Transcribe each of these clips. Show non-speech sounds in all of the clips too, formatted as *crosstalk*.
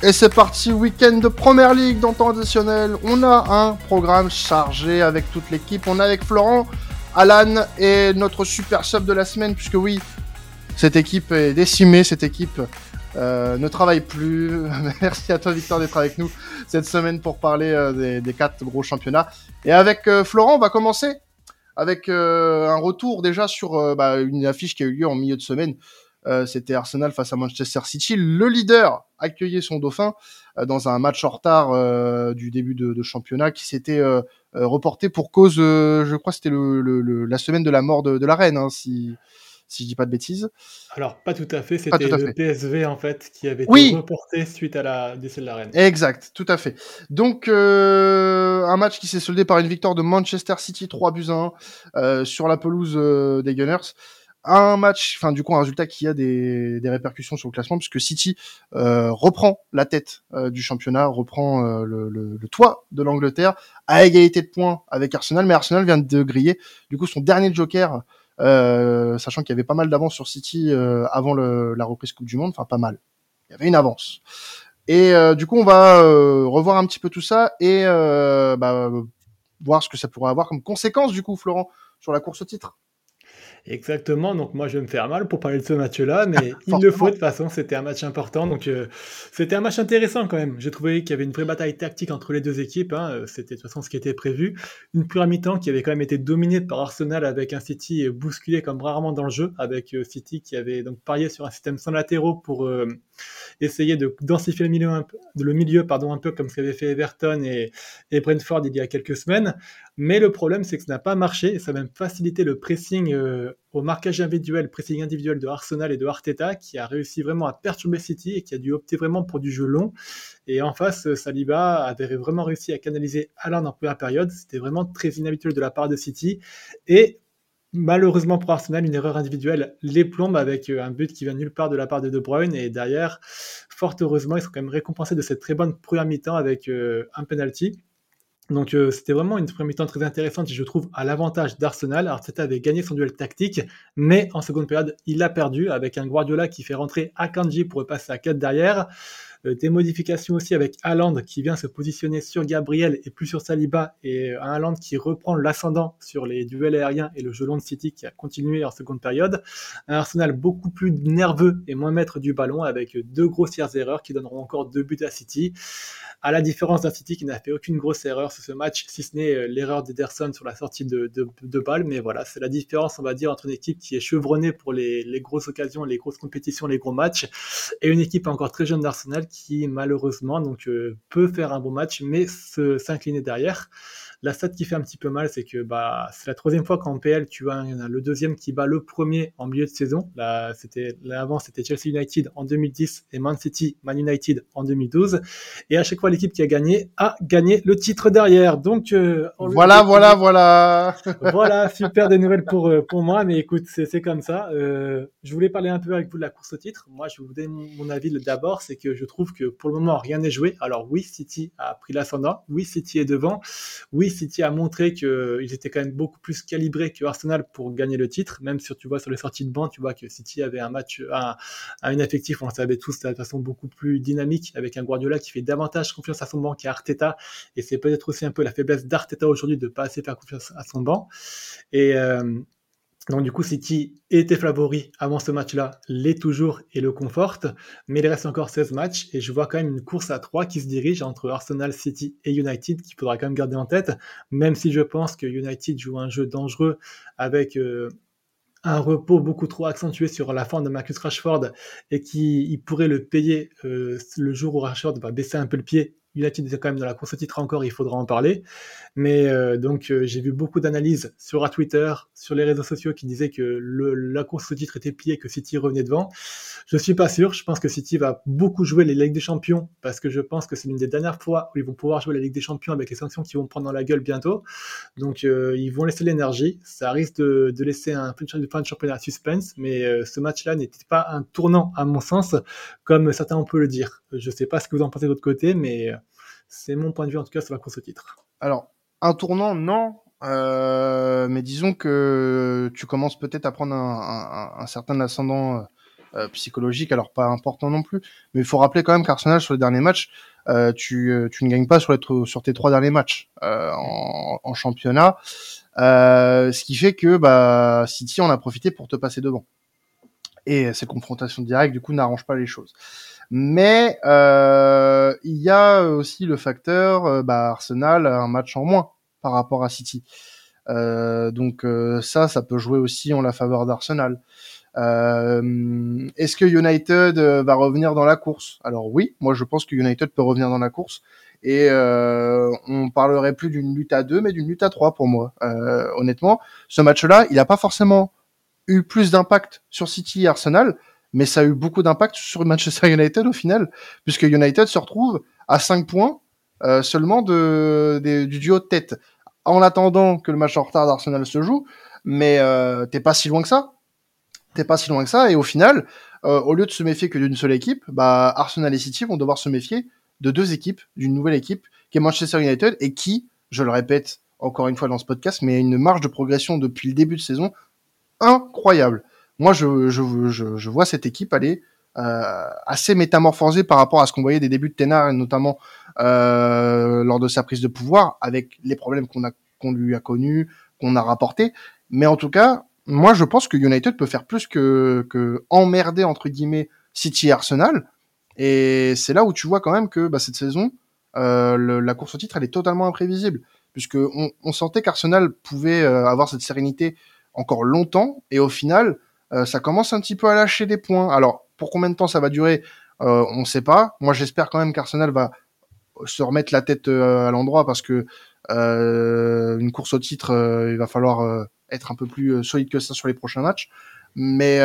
Et c'est parti, week-end de Première Ligue dans temps additionnel. On a un programme chargé avec toute l'équipe. On est avec Florent, Alan et notre super sub de la semaine, puisque oui, cette équipe est décimée, cette équipe euh, ne travaille plus. *laughs* Merci à toi Victor d'être avec nous cette semaine pour parler euh, des, quatre gros championnats. Et avec euh, Florent, on va commencer avec un retour déjà sur bah, une affiche qui a eu lieu en milieu de semaine euh, c'était Arsenal face à Manchester City. Le leader accueillait son dauphin euh, dans un match en retard euh, du début de, championnat qui s'était reporté pour cause, je crois, c'était le, la semaine de la mort de, la reine, hein, si si je dis pas de bêtises. Alors pas tout à fait, c'était le PSV en fait qui avait été reporté suite à la décès de la reine. Exact, tout à fait. Donc un match qui s'est soldé par une victoire de Manchester City 3 buts à 1 sur la pelouse des Gunners un match, enfin du coup un résultat qui a des, répercussions sur le classement puisque City euh, reprend la tête euh, du championnat, reprend euh, le, toit de l'Angleterre à égalité de points avec Arsenal, mais Arsenal vient de griller du coup son dernier joker, sachant qu'il y avait pas mal d'avance sur City avant la reprise Coupe du Monde, enfin pas mal, il y avait une avance. Et du coup on va revoir un petit peu tout ça et bah, voir ce que ça pourrait avoir comme conséquence du coup Florent sur la course au titre. Exactement, donc moi je vais me faire mal pour parler de ce match-là, *laughs* mais il le faut de toute façon, c'était un match important, donc euh, c'était un match intéressant quand même. J'ai trouvé qu'il y avait une vraie bataille tactique entre les deux équipes, hein. euh, c'était de toute façon ce qui était prévu. Une première mi-temps qui avait quand même été dominée par Arsenal avec un City bousculé comme rarement dans le jeu, avec euh, City qui avait donc parié sur un système sans latéraux pour essayer de densifier le milieu, le milieu pardon, un peu comme ce qu'avait fait Everton et, et Brentford il y a quelques semaines. Mais le problème, c'est que ça n'a pas marché et ça a même facilité le pressing euh, au marquage individuel, pressing individuel de Arsenal et de Arteta, qui a réussi vraiment à perturber City et qui a dû opter vraiment pour du jeu long. Et en face, Saliba avait vraiment réussi à canaliser Alain en première période. C'était vraiment très inhabituel de la part de City. Et malheureusement pour Arsenal, une erreur individuelle les plombe avec euh, un but qui vient nulle part de la part de De Bruyne. Et derrière, fort heureusement, ils sont quand même récompensés de cette très bonne première mi-temps avec euh, un penalty. Donc euh, c'était vraiment une première mi-temps très intéressante, je trouve, à l'avantage d'Arsenal. Arteta avait gagné son duel tactique, mais en seconde période, il a perdu avec un Guardiola qui fait rentrer Akanji pour passer à 4 derrière. Euh, des modifications aussi avec Haaland qui vient se positionner sur Gabriel et plus sur Saliba et un Haaland qui reprend l'ascendant sur les duels aériens et le jeu long de City qui a continué en seconde période. Un Arsenal beaucoup plus nerveux et moins maître du ballon avec deux grossières erreurs qui donneront encore deux buts à City. À la différence d'un City qui n'a fait aucune grosse erreur sur ce match, si ce n'est euh, l'erreur d'Ederson sur la sortie de, de, de balle. Mais voilà, c'est la différence, on va dire, entre une équipe qui est chevronnée pour les, les grosses occasions, les grosses compétitions, les gros matchs, et une équipe encore très jeune d'Arsenal qui malheureusement donc euh, peut faire un bon match mais s'incliner derrière. La stat qui fait un petit peu mal, c'est que bah, c'est la troisième fois qu'en PL, tu as le deuxième qui bat le premier en milieu de saison. Là, c'était, là avant, c'était Chelsea United en 2010 et Man City, Man United en 2012. Et à chaque fois, l'équipe qui a gagné a gagné le titre derrière. Donc, euh, voilà, voilà, voilà. voilà, super des nouvelles pour, euh, pour moi. Mais écoute, c'est, c'est comme ça. Euh, je voulais parler un peu avec vous de la course au titre. Moi, je vais vous donner mon avis d'abord. C'est que je trouve que pour le moment, rien n'est joué. Alors oui, City a pris l'ascendant. Oui, City est devant. Oui, City a montré qu'ils étaient quand même beaucoup plus calibrés que Arsenal pour gagner le titre, même si tu vois sur les sorties de banc, tu vois que City avait un match, un, un effectif, on le savait tous, de façon beaucoup plus dynamique, avec un Guardiola qui fait davantage confiance à son banc qu'à Arteta, et c'est peut-être aussi un peu la faiblesse d'Arteta aujourd'hui de ne pas assez faire confiance à son banc. Euh, donc du coup, City était favori avant ce match-là, l'est toujours et le conforte, mais il reste encore 16 matchs et je vois quand même une course à 3 qui se dirige entre Arsenal, City et United qu'il faudra quand même garder en tête, même si je pense que United joue un jeu dangereux avec euh, un repos beaucoup trop accentué sur la forme de Marcus Rashford et qui pourrait le payer euh, le jour où Rashford va baisser un peu le pied United est quand même dans la course au titre encore, il faudra en parler. Mais euh, donc euh, j'ai vu beaucoup d'analyses sur Twitter, sur les réseaux sociaux qui disaient que le, la course au titre était pliée, que City revenait devant. Je suis pas sûr. Je pense que City va beaucoup jouer les Ligues des Champions parce que je pense que c'est l'une des dernières fois où ils vont pouvoir jouer la Ligue des Champions avec les sanctions qu'ils vont prendre dans la gueule bientôt. Donc euh, ils vont laisser l'énergie. Ça risque de, de laisser un fin de championnat suspense, mais ce match-là n'était pas un tournant à mon sens, comme certains on peut le dire. Je sais pas ce que vous en pensez de votre côté, mais c'est mon point de vue en tout cas sur la course au titre. Alors, un tournant, non. Euh, mais disons que tu commences peut-être à prendre un, certain ascendant psychologique, alors pas important non plus, mais il faut rappeler quand même qu'Arsenal sur les derniers matchs, tu, tu ne gagnes pas sur, les, sur tes trois derniers matchs en, en, championnat, ce qui fait que bah, City en a profité pour te passer devant. Et ces confrontations directes, du coup, n'arrangent pas les choses. Mais euh, il y a aussi le facteur euh, bah, Arsenal un match en moins par rapport à City. Euh, donc euh, ça, ça peut jouer aussi en la faveur d'Arsenal. Euh, Est-ce que United euh, va revenir dans la course? Alors oui, moi je pense que United peut revenir dans la course et on parlerait plus d'une lutte à deux, mais d'une lutte à trois pour moi. Honnêtement, ce match-là, il n'a pas forcément eu plus d'impact sur City et Arsenal, mais ça a eu beaucoup d'impact sur Manchester United au final, puisque United se retrouve à 5 points euh, seulement de, du duo de tête, en attendant que le match en retard d'Arsenal se joue, mais euh, t'es pas si loin que ça. T'es pas si loin que ça, et au final, euh, au lieu de se méfier que d'une seule équipe, bah, Arsenal et City vont devoir se méfier de deux équipes, d'une nouvelle équipe, qui est Manchester United, et qui, je le répète encore une fois dans ce podcast, mais a une marge de progression depuis le début de saison incroyable moi, je, je, je, je vois cette équipe aller euh, assez métamorphosée par rapport à ce qu'on voyait des débuts de Ténard, notamment euh, lors de sa prise de pouvoir, avec les problèmes qu'on lui a connus, qu'on a rapportés. Mais en tout cas, moi, je pense que United peut faire plus que, que emmerder entre guillemets City et Arsenal. Et c'est là où tu vois quand même que bah, cette saison, euh, la course au titre, elle est totalement imprévisible, puisque on, on sentait qu'Arsenal pouvait euh, avoir cette sérénité encore longtemps, et au final, ça commence un petit peu à lâcher des points. Alors, pour combien de temps ça va durer euh, On ne sait pas. Moi, j'espère quand même qu'Arsenal va se remettre la tête euh, à l'endroit parce que une course au titre, il va falloir être un peu plus solide que ça sur les prochains matchs. Mais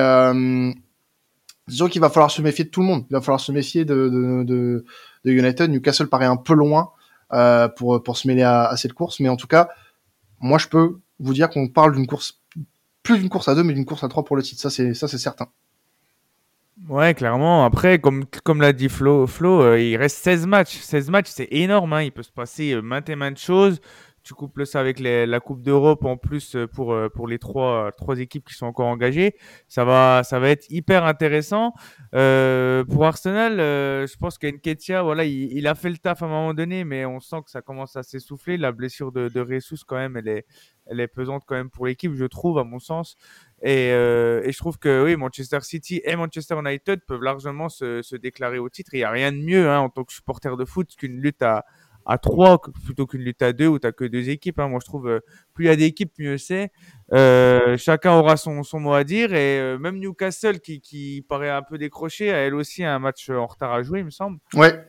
disons qu'il va falloir se méfier de tout le monde. Il va falloir se méfier de, de, de, de United. Newcastle paraît un peu loin euh, pour, pour se mêler à, à, cette course. Mais en tout cas, moi, je peux vous dire qu'on parle d'une course plus d'une course à deux, mais d'une course à trois pour le titre. Ça, c'est ça, c'est certain. Ouais, clairement. Après, comme, comme l'a dit Flo, Flo euh, il reste 16 matchs. 16 matchs, c'est énorme. Hein. Il peut se passer euh, maintes et maintes choses. Tu couples ça avec la Coupe d'Europe en plus euh, pour, pour les trois, trois équipes qui sont encore engagées. Ça va, ça va être hyper intéressant. Pour Arsenal, je pense qu'Enketia, voilà, il, il, a fait le taf à un moment donné, mais on sent que ça commence à s'essouffler. La blessure de, de Ressus, quand même, elle est, elle est pesante quand même pour l'équipe, je trouve, à mon sens. Et, euh, et, je trouve que oui, Manchester City et Manchester United peuvent largement se, se déclarer au titre. Il n'y a rien de mieux hein, en tant que supporter de foot qu'une lutte à, à trois plutôt qu'une lutte à deux où tu que deux équipes. Hein. Moi, je trouve euh, plus il y a d'équipes, mieux c'est. Euh, chacun aura son, son mot à dire. Et euh, même Newcastle, qui, qui paraît un peu décroché, a elle aussi un match en retard à jouer, il me semble. Ouais.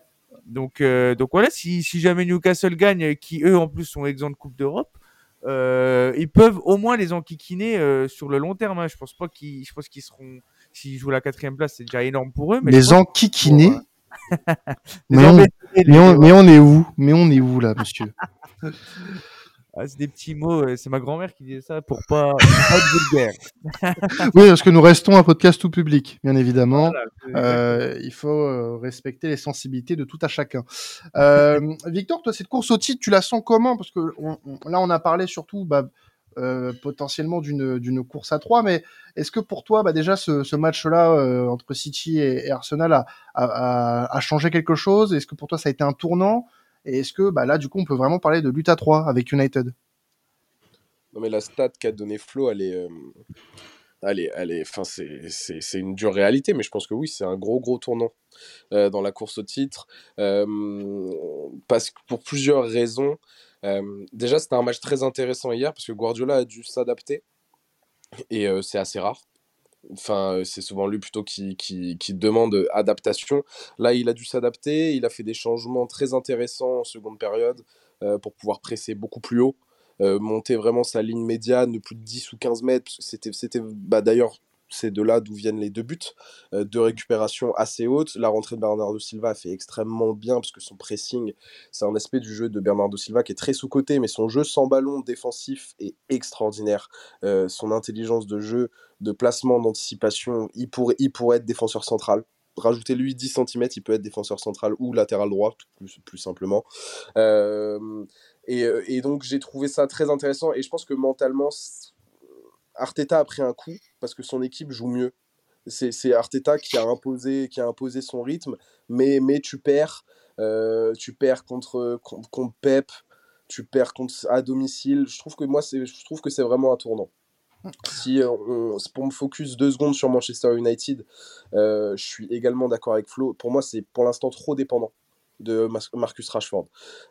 Donc, donc voilà, si, si jamais Newcastle gagne, qui eux en plus sont exempts de Coupe d'Europe, ils peuvent au moins les enquiquiner euh, sur le long terme. Hein. Je pense pas qu'ils, je pense qu'ils seront, s'ils jouent la quatrième place, c'est déjà énorme pour eux. Mais les enquiquiner. *laughs* mais, on, mais, on, mais on est où? Mais on est où là, monsieur? *laughs* Ah, c'est des petits mots, c'est ma grand-mère qui disait ça pour pas, *laughs* pour pas être vulgaire. oui, parce que nous restons un podcast tout public, bien évidemment. Voilà, euh, il faut euh, respecter les sensibilités de tout à chacun. Euh, *laughs* Victor, toi, cette course au titre, tu la sens comment? Parce que on, on, là, on a parlé surtout bah, euh, potentiellement d'une d'une course à trois, mais est-ce que pour toi, bah, déjà, ce, ce match-là euh, entre City et, et Arsenal a, a, a, changé quelque chose? Est-ce que pour toi, ça a été un tournant? Et est-ce que bah, là, du coup, on peut vraiment parler de lutte à 3 avec United? Non, mais la stat qu'a donné Flo, elle est. Euh... Est, elle est, enfin, c'est, une dure réalité, mais je pense que oui, c'est un gros, gros tournant euh, dans la course au titre, euh, pour plusieurs raisons. Euh, déjà, c'était un match très intéressant hier, parce que Guardiola a dû s'adapter, et euh, c'est assez rare. Enfin, c'est souvent lui plutôt qui, qui, demande adaptation. Là, il a dû s'adapter. Il a fait des changements très intéressants en seconde période euh, pour pouvoir presser beaucoup plus haut, euh, monter vraiment sa ligne médiane de plus de 10 ou 15 mètres. C'était, c'était bah, d'ailleurs, c'est de là d'où viennent les deux buts, euh, de récupération assez haute. La rentrée de Bernardo Silva fait extrêmement bien parce que son pressing, c'est un aspect du jeu de Bernardo Silva qui est très sous-côté, mais son jeu sans ballon défensif est extraordinaire. Euh, son intelligence de jeu, de placement, d'anticipation, il pourrait, il pourrait être défenseur central. Rajoutez-lui 10 cm, il peut être défenseur central ou latéral droit, plus, plus simplement. Euh, et, et donc j'ai trouvé ça très intéressant et je pense que mentalement, Arteta a pris un coup parce que son équipe joue mieux. C'est Arteta qui a imposé, qui a imposé son rythme, mais, mais tu perds, tu perds contre, contre Pep, tu perds contre, à domicile. Je trouve que moi, je trouve que c'est vraiment un tournant. Si on, pour me focus deux secondes sur Manchester United, je suis également d'accord avec Flo. Pour moi, c'est pour l'instant trop dépendant de Marcus Rashford.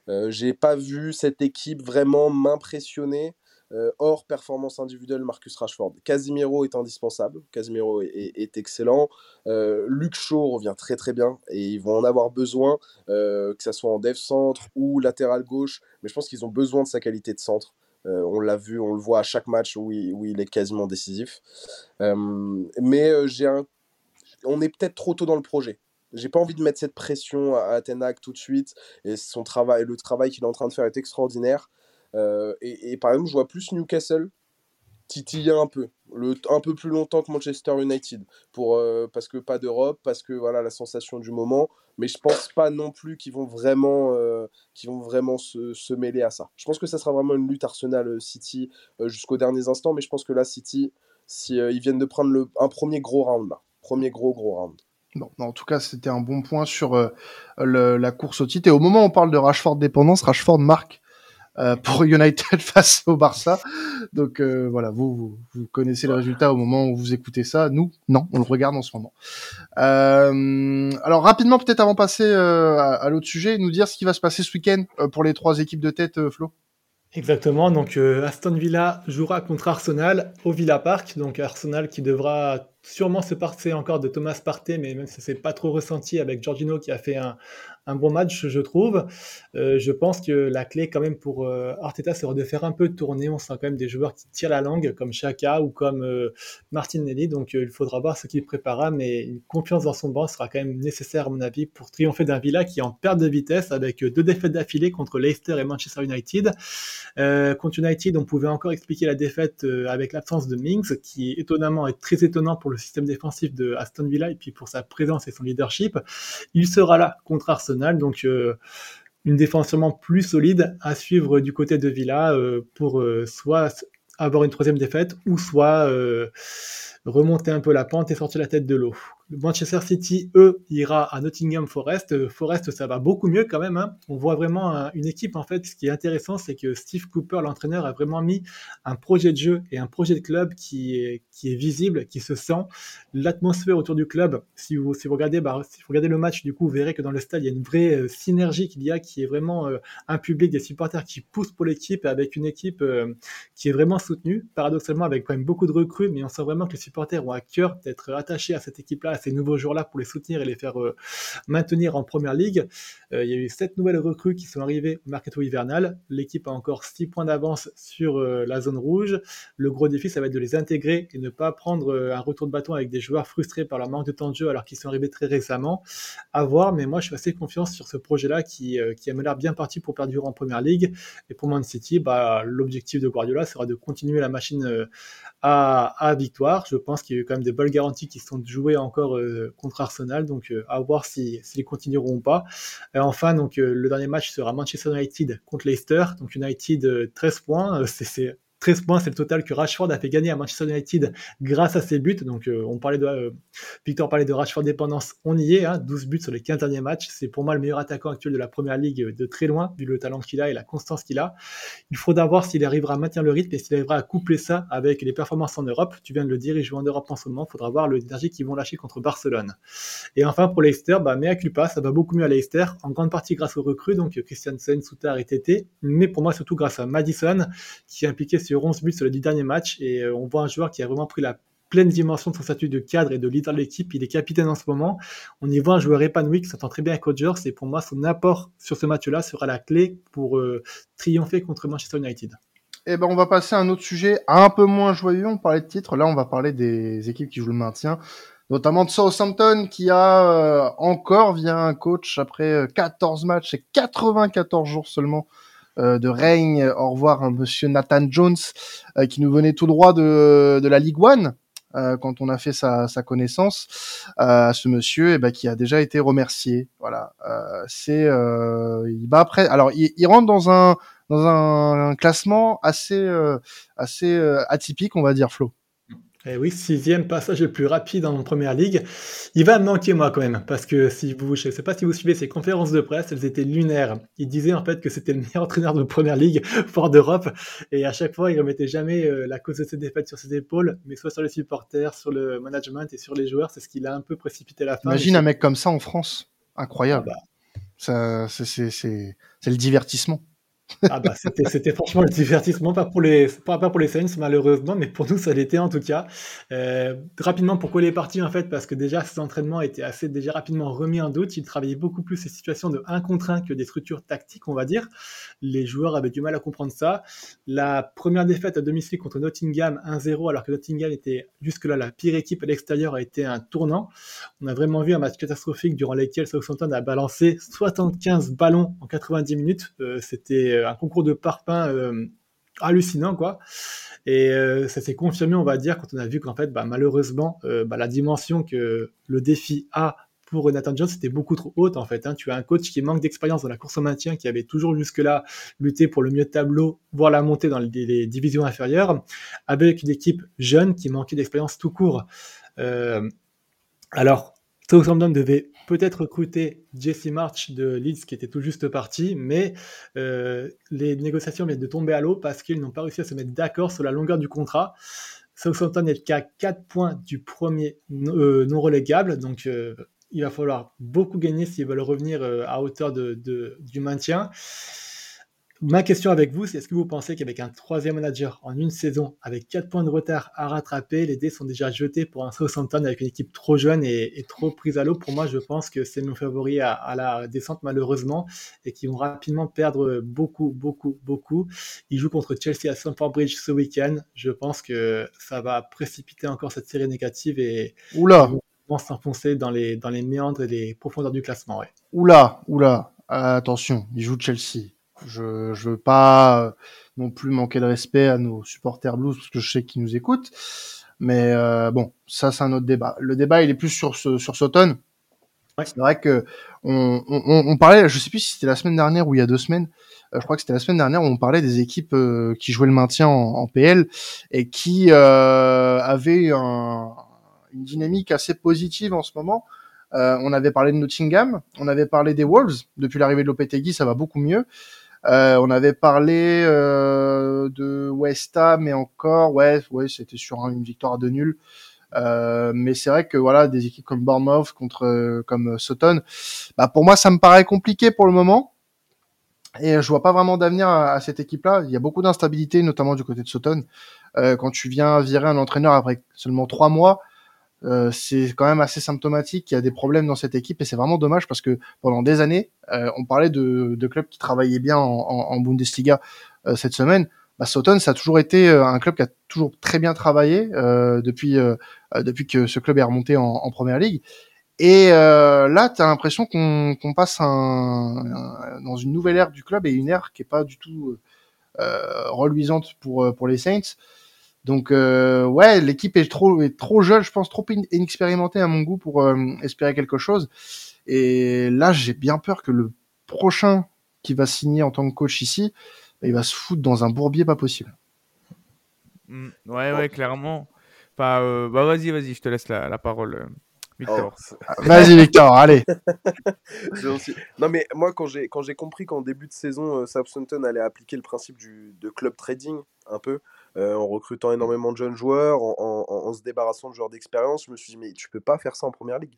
Euh, j'ai pas vu cette équipe vraiment m'impressionner euh, hors performance individuelle Marcus Rashford. Casimiro est indispensable, Casimiro est, excellent. Euh, Luke Shaw revient très très bien et ils vont en avoir besoin, que ce soit en dev centre ou latéral gauche, mais je pense qu'ils ont besoin de sa qualité de centre. on l'a vu, on le voit à chaque match où il, où il est quasiment décisif. mais j'ai un... on est peut-être trop tôt dans le projet. J'ai pas envie de mettre cette pression à, Tenak tout de suite. Et son travail, le travail qu'il est en train de faire est extraordinaire. Euh, et, par exemple, je vois plus Newcastle titiller un peu, un peu plus longtemps que Manchester United, pour, euh, parce que pas d'Europe, parce que voilà la sensation du moment. Mais je pense pas non plus qu'ils vont vraiment, euh, vont vraiment se, mêler à ça. Je pense que ça sera vraiment une lutte Arsenal-City jusqu'aux derniers instants. Mais je pense que là, City, si, ils viennent de prendre un premier gros round là, premier gros gros round. Bon, en tout cas, c'était un bon point sur euh, la course au titre. Et au moment où on parle de Rashford dépendance, Rashford marque euh, pour United *laughs* face au Barça. Donc euh, voilà, vous, vous, connaissez le résultat au moment où vous écoutez ça. Nous, non, on le regarde en ce moment. alors rapidement, peut-être avant de passer à, l'autre sujet, nous dire ce qui va se passer ce week-end pour les trois équipes de tête, Flo. Exactement, donc Aston Villa jouera contre Arsenal au Villa Park, donc Arsenal qui devra sûrement se passer encore de Thomas Partey, mais même si c'est pas trop ressenti avec Giorgino qui a fait un, un bon match, je trouve. Euh, je pense que la clé, quand même, pour euh, Arteta, c'est de faire un peu tourner. On sent quand même des joueurs qui tirent la langue, comme Chaka ou comme euh, Martinelli. Donc, il faudra voir ce qu'il préparera, mais une confiance dans son banc sera quand même nécessaire, à mon avis, pour triompher d'un Villa qui est en perte de vitesse avec deux défaites d'affilée contre Leicester et Manchester United. contre United, on pouvait encore expliquer la défaite avec l'absence de Mings, qui étonnamment est très étonnant pour le système défensif de Aston Villa et puis pour sa présence et son leadership. Il sera là contre Arsenal donc euh, une défense sûrement plus solide à suivre du côté de Villa euh, pour euh, soit avoir une troisième défaite ou soit remonter un peu la pente et sortir la tête de l'eau. Manchester City, eux, ira à Nottingham Forest. Euh, Forest, ça va beaucoup mieux quand même. Hein. On voit vraiment une équipe, en fait, ce qui est intéressant, c'est que Steve Cooper, l'entraîneur, a vraiment mis un projet de jeu et un projet de club qui est, visible, qui se sent. L'atmosphère autour du club, si vous, si vous, regardez, bah, si vous regardez le match, du coup, vous verrez que dans le stade, il y a une vraie euh, synergie qu'il y a, qui est vraiment euh, un public, des supporters qui poussent pour l'équipe, avec une équipe qui est vraiment soutenue, paradoxalement, avec quand même beaucoup de recrues, mais on sent vraiment que les supporters ont à cœur d'être attachés à cette équipe-là, ces nouveaux joueurs-là pour les soutenir et les faire euh, maintenir en première ligue. Euh, il y a eu sept nouvelles recrues qui sont arrivées au mercato hivernal. L'équipe a encore six points d'avance sur euh, la zone rouge. Le gros défi, ça va être de les intégrer et ne pas prendre un retour de bâton avec des joueurs frustrés par leur manque de temps de jeu alors qu'ils sont arrivés très récemment. À voir, mais moi je suis assez confiant sur ce projet-là qui, qui a l'air bien parti pour perdurer en première ligue. Et pour Man City, bah, l'objectif de Guardiola sera de continuer la machine à, à victoire. Je pense qu'il y a eu quand même des bonnes garanties qui sont jouées encore euh, contre Arsenal, donc euh, à voir s'ils si, continueront ou pas. Enfin, donc euh, le dernier match sera Manchester United contre Leicester, donc United 13 points, c'est 13 points, c'est le total que Rashford a fait gagner à Manchester United grâce à ses buts. Donc, euh, on parlait de, euh, Victor parlait de Rashford dépendance, on y est, 12 hein, buts sur les 15 derniers matchs. C'est pour moi le meilleur attaquant actuel de la première ligue euh, de très loin, vu le talent qu'il a et la constance qu'il a. Il faudra voir s'il arrivera à maintenir le rythme et s'il arrivera à coupler ça avec les performances en Europe. Tu viens de le dire, il joue en Europe en ce moment. Il faudra voir l'énergie qu'ils vont lâcher contre Barcelone. Et enfin, pour Leicester, bah, mea culpa, ça va beaucoup mieux à Leicester, en grande partie grâce aux recrues, donc Christiansen, Soutard et Tété, mais pour moi surtout grâce à Madison, qui est impliqué sur 11 buts sur les 10 derniers matchs. Et euh, on voit un joueur qui a vraiment pris la pleine dimension de son statut de cadre et de leader de l'équipe. Il est capitaine en ce moment. On y voit un joueur épanoui qui s'entend très bien avec Rodgers. Et pour moi, son apport sur ce match-là sera la clé pour euh, triompher contre Manchester United. eh ben, on va passer à un autre sujet un peu moins joyeux. On parlait de titre. Là, on va parler des équipes qui jouent le maintien. Notamment de Southampton qui a euh, encore, via un coach, après 14 matchs et 94 jours seulement de règne. Au revoir, un monsieur Nathan Jones, euh, qui nous venait tout droit de, de la Ligue One. Euh, quand on a fait sa, sa connaissance à ce monsieur eh ben, qui a déjà été remercié voilà c'est il va après alors il, il, rentre dans un dans un, classement assez assez atypique on va dire Flo Et eh oui, sixième passage le plus rapide en première ligue. Il va me manquer moi quand même, parce que si vous, je ne sais pas si vous suivez ces conférences de presse, elles étaient lunaires. Il disait en fait que c'était le meilleur *laughs* entraîneur de première ligue, fort d'Europe, et à chaque fois il remettait jamais euh, la cause de ses défaites sur ses épaules, mais soit sur les supporters, sur le management et sur les joueurs. C'est ce qui l'a un peu précipité la fin. Imagine un mec comme ça en France, incroyable. Ah bah. c'est le divertissement. Ah bah c'était franchement le divertissement, pas pour les pas, pour les Saints malheureusement, mais pour nous ça l'était en tout cas. Euh, rapidement pourquoi il est parti en fait? Parce que déjà ses entraînements étaient assez déjà rapidement remis en doute. Il travaillait beaucoup plus ces situations de 1 contre 1 que des structures tactiques on va dire. Les joueurs avaient du mal à comprendre ça. La première défaite à domicile contre Nottingham 1-0 alors que Nottingham était jusque-là la pire équipe à l'extérieur a été un tournant. On a vraiment vu un match catastrophique durant lequel Southampton a balancé 75 ballons en 90 minutes. Euh, c'était euh, un concours de parpaing euh, hallucinant, quoi. Et euh, ça s'est confirmé, on va dire, quand on a vu qu'en fait, bah, malheureusement, bah, la dimension que le défi a pour Nathan Jones c'était beaucoup trop haute en fait. Hein. Tu as un coach qui manque d'expérience dans la course au maintien, qui avait toujours jusque-là lutté pour le mieux de tableau, voire la montée dans les, divisions inférieures, avec une équipe jeune qui manquait d'expérience tout court. alors, Southampton devait peut-être recruter Jesse March de Leeds qui était tout juste parti, mais euh, les négociations viennent de tomber à l'eau parce qu'ils n'ont pas réussi à se mettre d'accord sur la longueur du contrat. Southampton est qu'à 4 points du premier euh, non relégable, donc euh, il va falloir beaucoup gagner s'ils veulent revenir à hauteur de, du maintien. Ma question avec vous, c'est est-ce que vous pensez qu'avec un troisième manager en une saison, avec 4 points de retard à rattraper, les dés sont déjà jetés pour un Southampton avec une équipe trop jeune et, trop prise à l'eau? Pour moi, je pense que c'est nos favoris à, la descente malheureusement et qui vont rapidement perdre beaucoup, beaucoup, beaucoup. Ils jouent contre Chelsea à Stamford Bridge ce week-end. Je pense que ça va précipiter encore cette série négative et oula. vont s'enfoncer dans les, dans les méandres et les profondeurs du classement. Ouais. Oula, oula, attention, ils jouent Chelsea. Je ne veux pas euh, non plus manquer de respect à nos supporters blues parce que je sais qu'ils nous écoutent. Mais euh, bon, ça c'est un autre débat. Le débat il est plus sur ce, sur Sauton. C'est vrai que on, on, on, parlait, je sais plus si c'était la semaine dernière ou il y a deux semaines. Euh, je crois que c'était la semaine dernière où on parlait des équipes qui jouaient le maintien en, PL et qui avaient un, une dynamique assez positive en ce moment. on avait parlé de Nottingham, on avait parlé des Wolves. Depuis l'arrivée de Lopetegui, ça va beaucoup mieux. Euh, on avait parlé euh, de West Ham, mais encore, ouais, ouais, c'était sur une victoire de nul. Euh, mais c'est vrai que voilà, des équipes comme Bournemouth contre comme Sutton, bah pour moi ça me paraît compliqué pour le moment. Et je vois pas vraiment d'avenir à, cette équipe-là. Il y a beaucoup d'instabilité, notamment du côté de Sutton. quand tu viens virer un entraîneur après seulement trois mois, euh, c'est quand même assez symptomatique qu'il y a des problèmes dans cette équipe et c'est vraiment dommage parce que pendant des années, euh, on parlait de, clubs qui travaillaient bien en, Bundesliga euh, cette semaine. Bah, Soton, ça a toujours été un club qui a toujours très bien travaillé depuis depuis que ce club est remonté en, en première ligue. Et là, tu as l'impression qu'on passe dans une nouvelle ère du club et une ère qui est pas du tout reluisante pour pour les Saints. Donc euh, ouais, l'équipe est trop est trop jeune, je pense trop inexpérimentée à mon goût pour euh, espérer quelque chose. Et là, j'ai bien peur que le prochain qui va signer en tant que coach ici, bah, il va se foutre dans un bourbier pas possible. Mmh, ouais, ouais, clairement. Enfin, euh, bah vas-y, vas-y, je te laisse la, la parole. Victor. Oh, *laughs* vas-y Victor, allez. *laughs* non mais moi quand j'ai quand j'ai compris qu'en début de saison Southampton allait appliquer le principe du de club trading un peu, euh, en recrutant énormément de jeunes joueurs, en, se débarrassant de joueurs d'expérience. Je me suis dit, mais tu peux pas faire ça en première ligue.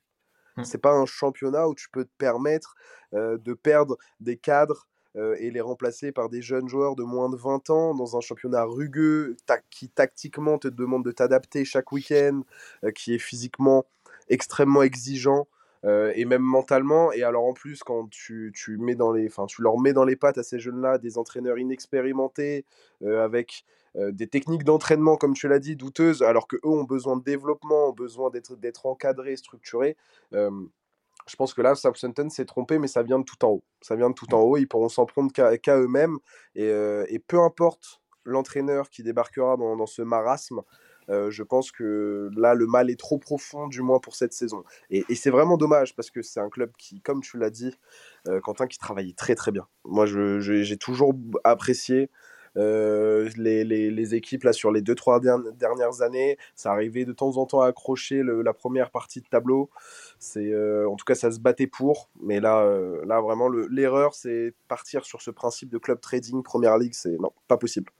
Ce mmh. C'est pas un championnat où tu peux te permettre euh, de perdre des cadres euh, et les remplacer par des jeunes joueurs de moins de 20 ans dans un championnat rugueux qui tactiquement te demande de t'adapter chaque week-end, qui est physiquement extrêmement exigeant. Et même mentalement. Et alors en plus, quand tu, tu, mets dans les, tu leur mets dans les pattes à ces jeunes-là des entraîneurs inexpérimentés, avec euh, des techniques d'entraînement, comme tu l'as dit, douteuses, alors qu'eux ont besoin de développement, ont besoin d'être encadrés, structurés. je pense que là, Southampton s'est trompé, mais ça vient de tout en haut. Ça vient de tout en haut. Ils pourront s'en prendre qu'à eux-mêmes. Et, euh, et, peu importe l'entraîneur qui débarquera dans, dans ce marasme, euh, je pense que là, le mal est trop profond, du moins pour cette saison. Et, c'est vraiment dommage parce que c'est un club qui, comme tu l'as dit, Quentin, qui travaillait très très bien. Moi, j'ai toujours apprécié les, les, les, équipes là sur les deux trois dernières années, ça arrivait de temps en temps à accrocher la première partie de tableau. C'est en tout cas ça se battait pour, mais là là vraiment l'erreur c'est partir sur ce principe de club trading première ligue, c'est non pas possible.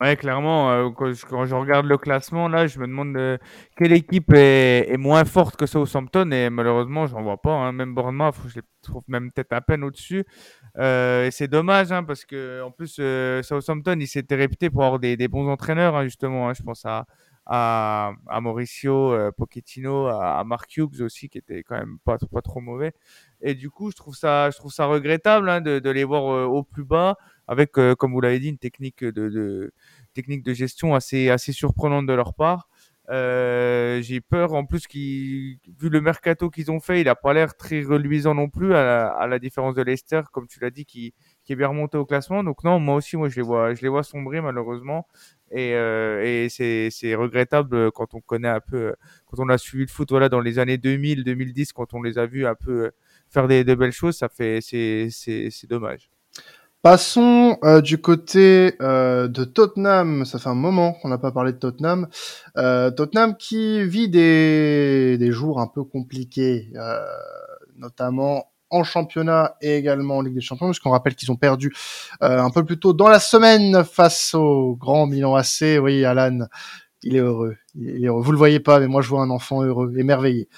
Ouais, clairement, euh, quand, je, regarde le classement, là, je me demande euh, quelle équipe est, moins forte que Southampton et malheureusement, j'en vois pas. Hein. Même Bournemouth, je les trouve même peut-être à peine au-dessus. Euh, et c'est dommage hein, parce que en plus, Southampton, il s'était réputé pour avoir des, bons entraîneurs, hein, justement. je pense à, à, Mauricio Pochettino, à, Mark Hughes aussi, qui était quand même pas, pas trop mauvais. Et du coup, je trouve ça, je trouve ça regrettable de les voir au plus bas avec, euh, comme vous l'avez dit, une technique de, technique de gestion assez, assez surprenante de leur part. Euh, j'ai peur en plus vu le mercato qu'ils ont fait, il a pas l'air très reluisant non plus à la, différence de Leicester, comme tu l'as dit, qui, est bien remonté au classement. Donc non, moi aussi, moi je les vois, je les vois sombrer malheureusement, et, euh, c'est, regrettable quand on connaît un peu, quand on a suivi le foot, voilà, dans les années 2000, 2010, quand on les a vus un peu faire des, de belles choses, c'est dommage. Passons euh, du côté euh, de Tottenham. Ça fait un moment qu'on n'a pas parlé de Tottenham. Euh, Tottenham qui vit des, des jours un peu compliqués, notamment en championnat et également en Ligue des Champions, puisqu'on rappelle qu'ils ont perdu un peu plus tôt dans la semaine face au grand Milan AC. Oui, Alan, il est heureux. Il est heureux. Vous le voyez pas, mais moi je vois un enfant heureux, émerveillé.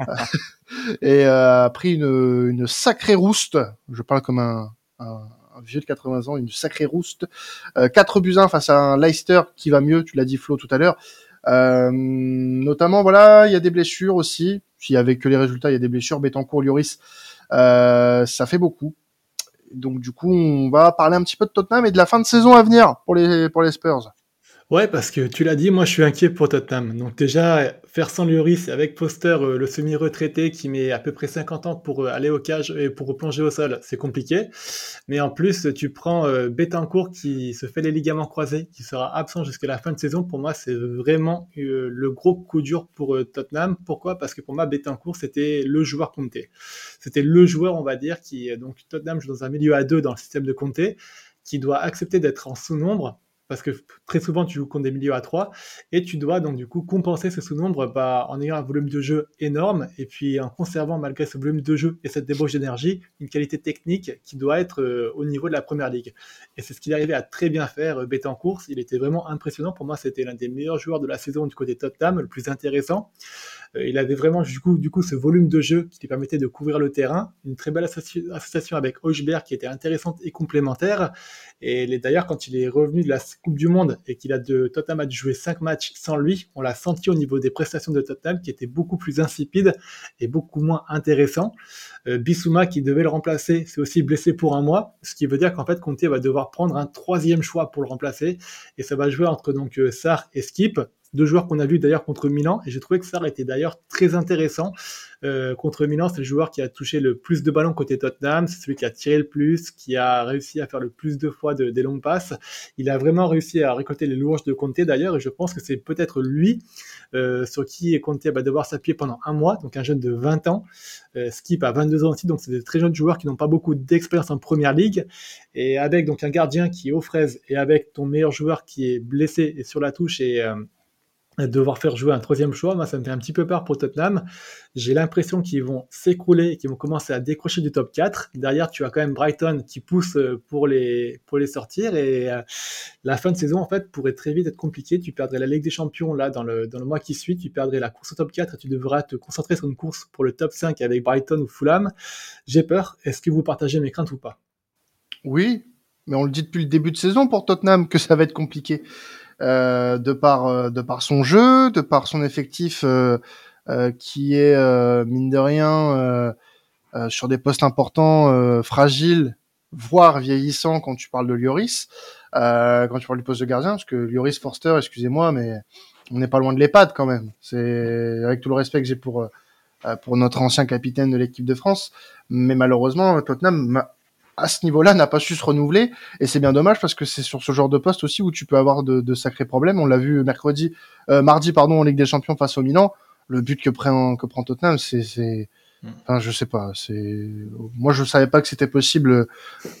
*laughs* et a pris une, une sacrée rouste. Je parle comme un, un vieux de 80 ans, une sacrée rouste. 4 euh, buts 1 face à un Leicester qui va mieux, tu l'as dit Flo tout à l'heure. Euh, notamment, voilà, il y a des blessures aussi. S'il y avait que les résultats, il y a des blessures. Betancourt, Lloris, euh, ça fait beaucoup. Donc du coup, on va parler un petit peu de Tottenham et de la fin de saison à venir pour les pour les Spurs. Ouais, parce que tu l'as dit, moi je suis inquiet pour Tottenham. Donc déjà, faire sans Lloris avec Poster, euh, le semi-retraité qui met à peu près 50 ans pour euh, aller au cage et pour plonger au sol, c'est compliqué. Mais en plus, tu prends euh, Betancourt qui se fait les ligaments croisés, qui sera absent jusqu'à la fin de saison. Pour moi, c'est vraiment le gros coup dur pour Tottenham. Pourquoi? Parce que pour moi, Betancourt, c'était le joueur compté. C'était le joueur, on va dire, qui donc Tottenham joue dans un milieu à deux dans le système de Comté, qui doit accepter d'être en sous-nombre parce que très souvent tu joues contre des milieux à 3 et tu dois donc du coup compenser ce sous-nombre bah, en ayant un volume de jeu énorme et puis en conservant malgré ce volume de jeu et cette débauche d'énergie une qualité technique qui doit être euh, au niveau de la première ligue. Et c'est ce qu'il arrivait à très bien faire euh, en course, il était vraiment impressionnant pour moi, c'était l'un des meilleurs joueurs de la saison du côté Tottenham, le plus intéressant. Euh, il avait vraiment du coup, du coup ce volume de jeu qui lui permettait de couvrir le terrain, une très belle association avec Hochberg qui était intéressante et complémentaire. Et d'ailleurs, quand il est revenu de la Du Monde et qu'il a de Tottenham a joué 5 matchs sans lui, on l'a senti au niveau des prestations de Tottenham qui étaient beaucoup plus insipides et beaucoup moins intéressants. Euh, Bissouma qui devait le remplacer, s'est aussi blessé pour un mois, ce qui veut dire qu'en fait Conte va devoir prendre un troisième choix pour le remplacer et ça va jouer entre donc euh, Sar et Skip deux joueurs qu'on a vus d'ailleurs contre Milan, et j'ai trouvé que Sarr était d'ailleurs très intéressant. Euh, contre Milan, c'est le joueur qui a touché le plus de ballons côté Tottenham, c'est celui qui a tiré le plus, qui a réussi à faire le plus de fois de, des longues passes. Il a vraiment réussi à récolter les louanges de Conte d'ailleurs, et je pense que c'est peut-être lui sur qui Conte va devoir s'appuyer pendant un mois, donc un jeune de 20 ans. Skip a 22 aussi, donc c'est des très jeunes joueurs qui n'ont pas beaucoup d'expérience en première ligue. Et avec donc un gardien qui est aux fraises, et avec ton meilleur joueur qui est blessé et sur la touche et euh, devoir faire jouer un troisième choix, moi ça me fait un petit peu peur pour Tottenham. J'ai l'impression qu'ils vont s'écrouler qu'ils vont commencer à décrocher du top 4. Derrière, tu as quand même Brighton qui pousse euh, pour les, pour les sortir et euh, la fin de saison en fait pourrait très vite être compliquée. Tu perdrais la Ligue des Champions là dans le, dans le mois qui suit, tu perdrais la course au top 4 et tu devras te concentrer sur une course pour le top 5 avec Brighton ou Fulham. J'ai peur. Est-ce que vous partagez mes craintes ou pas? Oui, mais on le dit depuis le début de saison pour Tottenham que ça va être compliqué. Euh, de par euh, de par son jeu, de par son effectif euh, qui est mine de rien sur des postes importants, fragiles, voire vieillissants quand tu parles de Lloris, quand tu parles du poste de gardien, parce que Lloris Forster, excusez-moi, mais on n'est pas loin de l'EHPAD quand même. C'est avec tout le respect que j'ai pour pour notre ancien capitaine de l'équipe de France, mais malheureusement Tottenham à ce niveau-là n'a pas su se renouveler et c'est bien dommage parce que c'est sur ce genre de poste aussi où tu peux avoir de, sacrés problèmes. On l'a vu mercredi, euh, mardi pardon en Ligue des Champions face au Milan. Le but que prend que prend Tottenham, c'est Mm. Enfin, je sais pas. C'est moi, je savais pas que c'était possible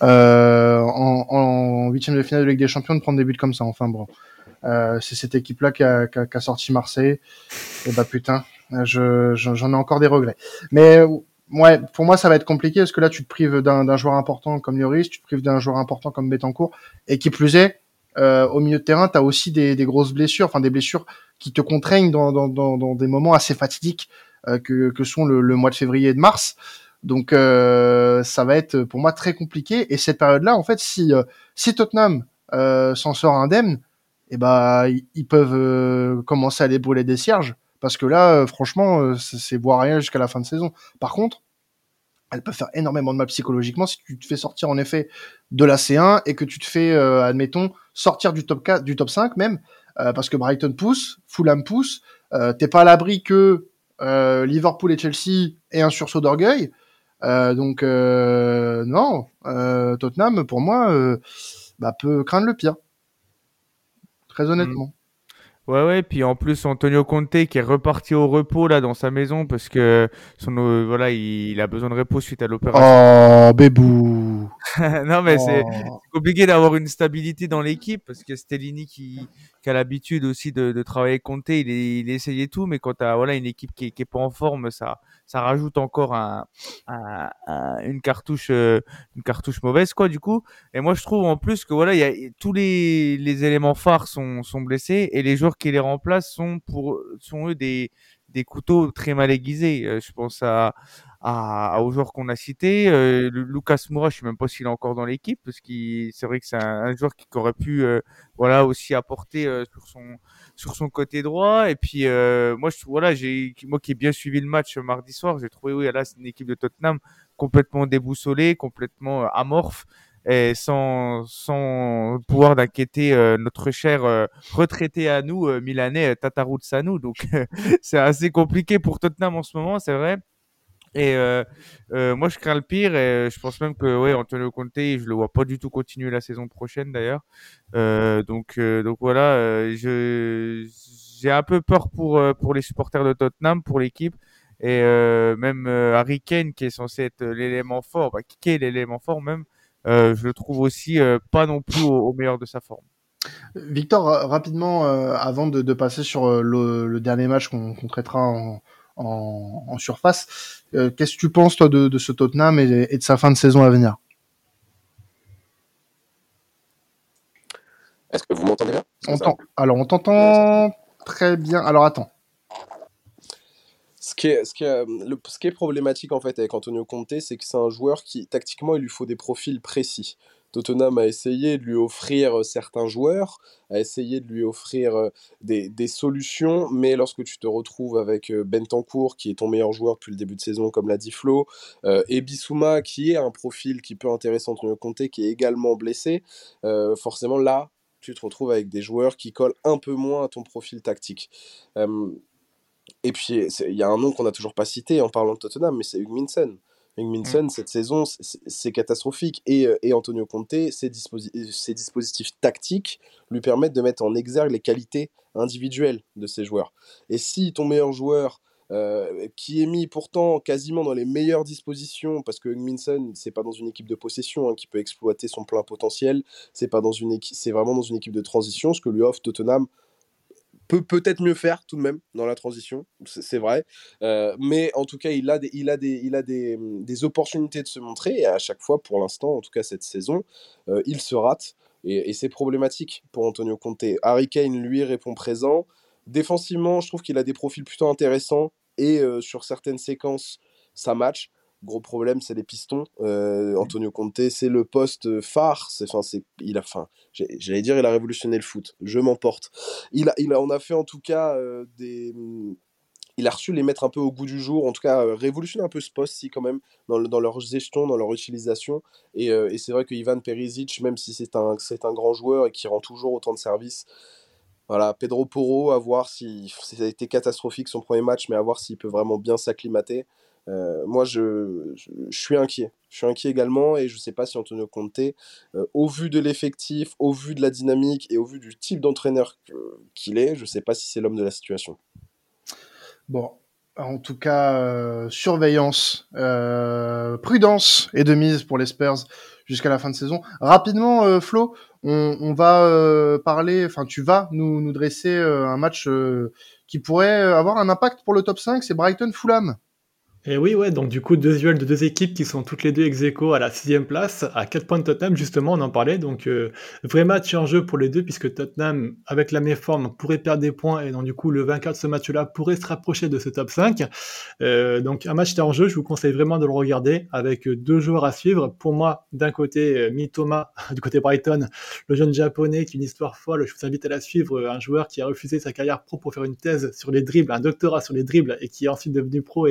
euh, en huitième de finale de Ligue des Champions de prendre des buts comme ça. Enfin bon, euh, c'est cette équipe-là qui a, qui, a, qui a, sorti Marseille. Et bah putain, je j'en ai encore des regrets. Mais ouais, pour moi, ça va être compliqué parce que là, tu te prives d'un joueur important comme Lloris, tu te prives d'un joueur important comme Betancourt, et qui plus est, euh, au milieu de terrain, tu as aussi des, grosses blessures, enfin des blessures qui te contraignent dans, dans, dans, des moments assez fatidiques euh, que, sont le, mois de février et de mars. Donc euh, ça va être pour moi très compliqué. Et cette période-là, en fait, si, euh, si Tottenham euh, s'en sort indemne, eh ben ils peuvent commencer à brûler des cierges. Parce que là, franchement, c'est boire rien jusqu'à la fin de saison. Par contre, elle peut faire énormément de mal psychologiquement si tu te fais sortir en effet de la C1 et que tu te fais, admettons, sortir du top 4, du top 5 même, parce que Brighton pousse, Fulham pousse, euh, t'es pas à l'abri que euh, Liverpool et Chelsea aient un sursaut d'orgueil. Euh, donc euh, non, Tottenham pour moi bah, peut craindre le pire. Très honnêtement. Ouais, ouais, puis en plus Antonio Conte qui est reparti au repos là dans sa maison parce que son voilà il, a besoin de repos suite à l'opération. Oh bébou. *laughs* non mais c'est oh. compliqué d'avoir une stabilité dans l'équipe parce que Stellini qui, qui a l'habitude aussi de, de travailler Conte, il, il essayait tout mais quand tu as voilà une équipe qui, qui est pas en forme ça ça rajoute encore un, une cartouche euh, une cartouche mauvaise quoi du coup. Et moi je trouve en plus que voilà il y a tous les, les éléments phares sont, sont blessés et les joueurs qui les remplacent sont pour sont eux des des couteaux très mal aiguisés euh, je pense à à, aux joueurs qu'on a cités. Euh, Lucas Moura, je sais même pas s'il est encore dans l'équipe, parce que c'est vrai que c'est un, joueur qui aurait pu, euh, voilà, aussi apporter euh, sur son sur son côté droit. Et puis euh, moi, je voilà, j'ai moi qui ai bien suivi le match mardi soir, j'ai trouvé oui, là c'est une équipe de Tottenham complètement déboussolée, complètement amorphe et sans, pouvoir d'inquiéter notre cher retraité à nous, Milanais, Tatarou Sanou. Donc *laughs* c'est assez compliqué pour Tottenham en ce moment, c'est vrai. Et euh, euh, moi, je crains le pire et je pense même que ouais, Antonio Conte, je le vois pas du tout continuer la saison prochaine d'ailleurs. Euh, donc, euh, donc voilà, euh, j'ai un peu peur pour pour les supporters de Tottenham, pour l'équipe et même Harry Kane qui est censé être l'élément fort, bah, qui est l'élément fort même, je le trouve aussi pas non plus au, meilleur de sa forme. Victor, rapidement, avant de, de, passer sur le, le dernier match qu'on traitera en, en, surface. Euh, qu'est-ce que tu penses, toi, de, ce Tottenham et, de sa fin de saison à venir? Est-ce que vous m'entendez bien? Alors, on t'entend très bien. Alors, attends. Ce qui, est, ce, qui est, ce qui est problématique en fait avec Antonio Conte, c'est que c'est un joueur qui, tactiquement, il lui faut des profils précis. Tottenham a essayé de lui offrir euh, certains joueurs, a essayé de lui offrir euh, des, des solutions, mais lorsque tu te retrouves avec euh, Bentancourt, qui est ton meilleur joueur depuis le début de saison, comme l'a dit Flo, et Bissouma, qui est un profil qui peut intéresser Antonio Conte, qui est également blessé, forcément là, tu te retrouves avec des joueurs qui collent un peu moins à ton profil tactique. Et puis, il y a un nom qu'on n'a toujours pas cité en parlant de Tottenham, mais c'est Hugh Minson. Minson, mm. cette saison, c'est catastrophique. Et, euh, et, Antonio Conte, ses, dispositifs tactiques lui permettent de mettre en exergue les qualités individuelles de ses joueurs. Et si ton meilleur joueur, euh, qui est mis pourtant quasiment dans les meilleures dispositions, parce que Minson, c'est pas dans une équipe de possession hein, qui peut exploiter son plein potentiel, c'est pas dans une c'est vraiment dans une équipe de transition, ce que lui offre Tottenham peut peut-être mieux faire tout de même dans la transition, c'est vrai. Euh, mais en tout cas, il a, des, il a, des, il a des, hum, des, opportunités de se montrer et à chaque fois, pour l'instant, en tout cas cette saison, euh, il se rate et, c'est problématique pour Antonio Conte. Harry Kane, lui, répond présent. Défensivement, je trouve qu'il a des profils plutôt intéressants et euh, sur certaines séquences, ça match. Gros problème, c'est les pistons. Euh, Antonio Conte, c'est le poste phare. C'est, enfin, c'est, il a, enfin, j'allais dire, il a révolutionné le foot. Je m'emporte. Il a, il a, on a fait en tout cas euh, des, il a reçu les mettre un peu au goût du jour, en tout cas euh, révolutionner un peu ce poste-ci quand même dans, dans, leur gestion, dans leur utilisation. Et, et c'est vrai que Ivan Perisic, même si c'est un, c'est un grand joueur et qui rend toujours autant de services, voilà, Pedro Porro, à voir si ça a été catastrophique son premier match, mais à voir s'il peut vraiment bien s'acclimater. Euh, moi, je, suis inquiet. Je suis inquiet également et je ne sais pas si Antonio Conte, euh, au vu de l'effectif, au vu de la dynamique et au vu du type d'entraîneur qu'il est, je ne sais pas si c'est l'homme de la situation. Bon, En tout cas, surveillance, prudence et de mise pour les Spurs jusqu'à la fin de saison. Rapidement, Flo, on, va parler, enfin tu vas nous, nous dresser un match qui pourrait avoir un impact pour le top 5, c'est Brighton-Fulham. Et oui, ouais, donc du coup, deux duels de deux équipes qui sont toutes les deux ex à la sixième place, à 4 points de Tottenham, justement, on en parlait. Donc, euh, vrai match en jeu pour les deux, puisque Tottenham, avec la méforme, pourrait perdre des points, et donc du coup, le vainqueur de ce match-là pourrait se rapprocher de ce top 5. Euh, donc, un match en jeu, je vous conseille vraiment de le regarder, avec deux joueurs à suivre. Pour moi, d'un côté, euh, Mitoma, *laughs* du côté Brighton, le jeune japonais qui a une histoire folle, je vous invite à la suivre, un joueur qui a refusé sa carrière pro pour faire une thèse sur les dribbles, un doctorat sur les dribbles, et qui est ensuite devenu pro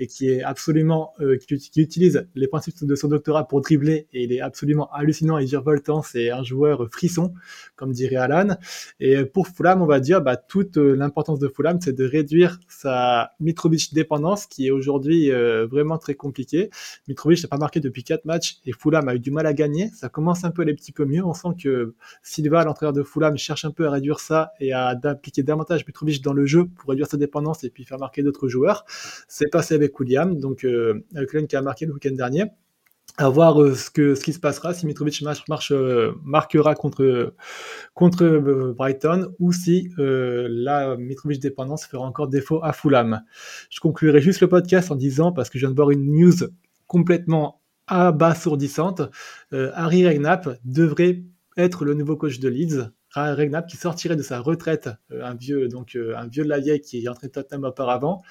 et et qui est absolument euh, qui, utilise les principes de son doctorat pour dribbler et il est absolument hallucinant et virevoltant. C'est un joueur frisson, comme dirait Alan. Et pour Fulham, on va dire bah, toute euh, l'importance de Fulham, c'est de réduire sa Mitrovic dépendance qui est aujourd'hui euh, vraiment très compliquée. Mitrovic n'a pas marqué depuis quatre matchs et Fulham a eu du mal à gagner. Ça commence un peu les petits peu mieux. On sent que Silva, l'entraîneur de Fulham, cherche un peu à réduire ça et à appliquer davantage Mitrovic dans le jeu pour réduire sa dépendance et puis faire marquer d'autres joueurs. C'est passé avec William, donc euh, qui a marqué le week-end dernier. À voir euh, ce qui se passera, si Mitrovic marche, euh, marquera contre, contre euh, Brighton ou si la Mitrovic dépendance fera encore défaut à Fulham. Je conclurai juste le podcast en disant, parce que je viens de voir une news complètement abasourdissante, Harry Regnap devrait être le nouveau coach de Leeds. Regnap qui sortirait de sa retraite, un vieux donc un vieux de la vieille qui est entré Tottenham auparavant,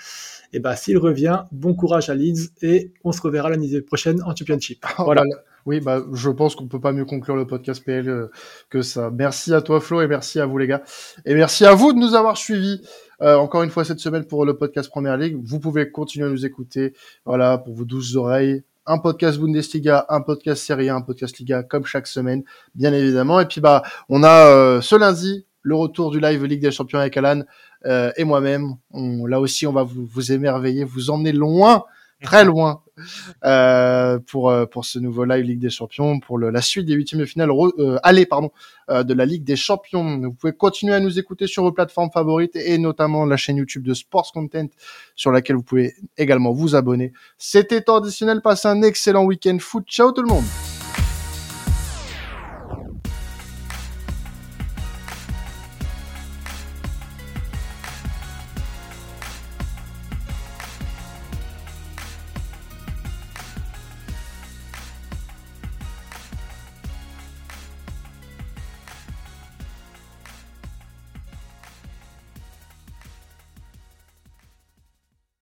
et bah s'il revient, bon courage à Leeds et on se reverra l'année prochaine en Championship. *laughs* Voilà. Oui, bah, je pense qu'on peut pas mieux conclure le podcast PL euh, que ça. Merci à toi Flo et merci à vous les gars. Et merci à vous de nous avoir suivis euh, encore une fois cette semaine pour le podcast Première Ligue. Vous pouvez continuer à nous écouter. Voilà, pour vos douces oreilles. Un podcast Bundesliga, un podcast Serie A, un podcast Liga, comme chaque semaine, bien évidemment. Et puis bah, on a euh, ce lundi le retour du live Ligue des Champions avec Alan euh, et moi-même. Là aussi, on va vous, vous émerveiller, vous emmener loin, très *laughs* loin, euh, pour euh, pour ce nouveau live Ligue des Champions, pour le, la suite des huitièmes de finale euh, aller pardon euh, de la Ligue des Champions. Vous pouvez continuer à nous écouter sur vos plateformes favorites et notamment la chaîne YouTube de Sports Content sur laquelle vous pouvez également vous abonner. C'était traditionnel. Passez un excellent week-end foot. Ciao tout le monde.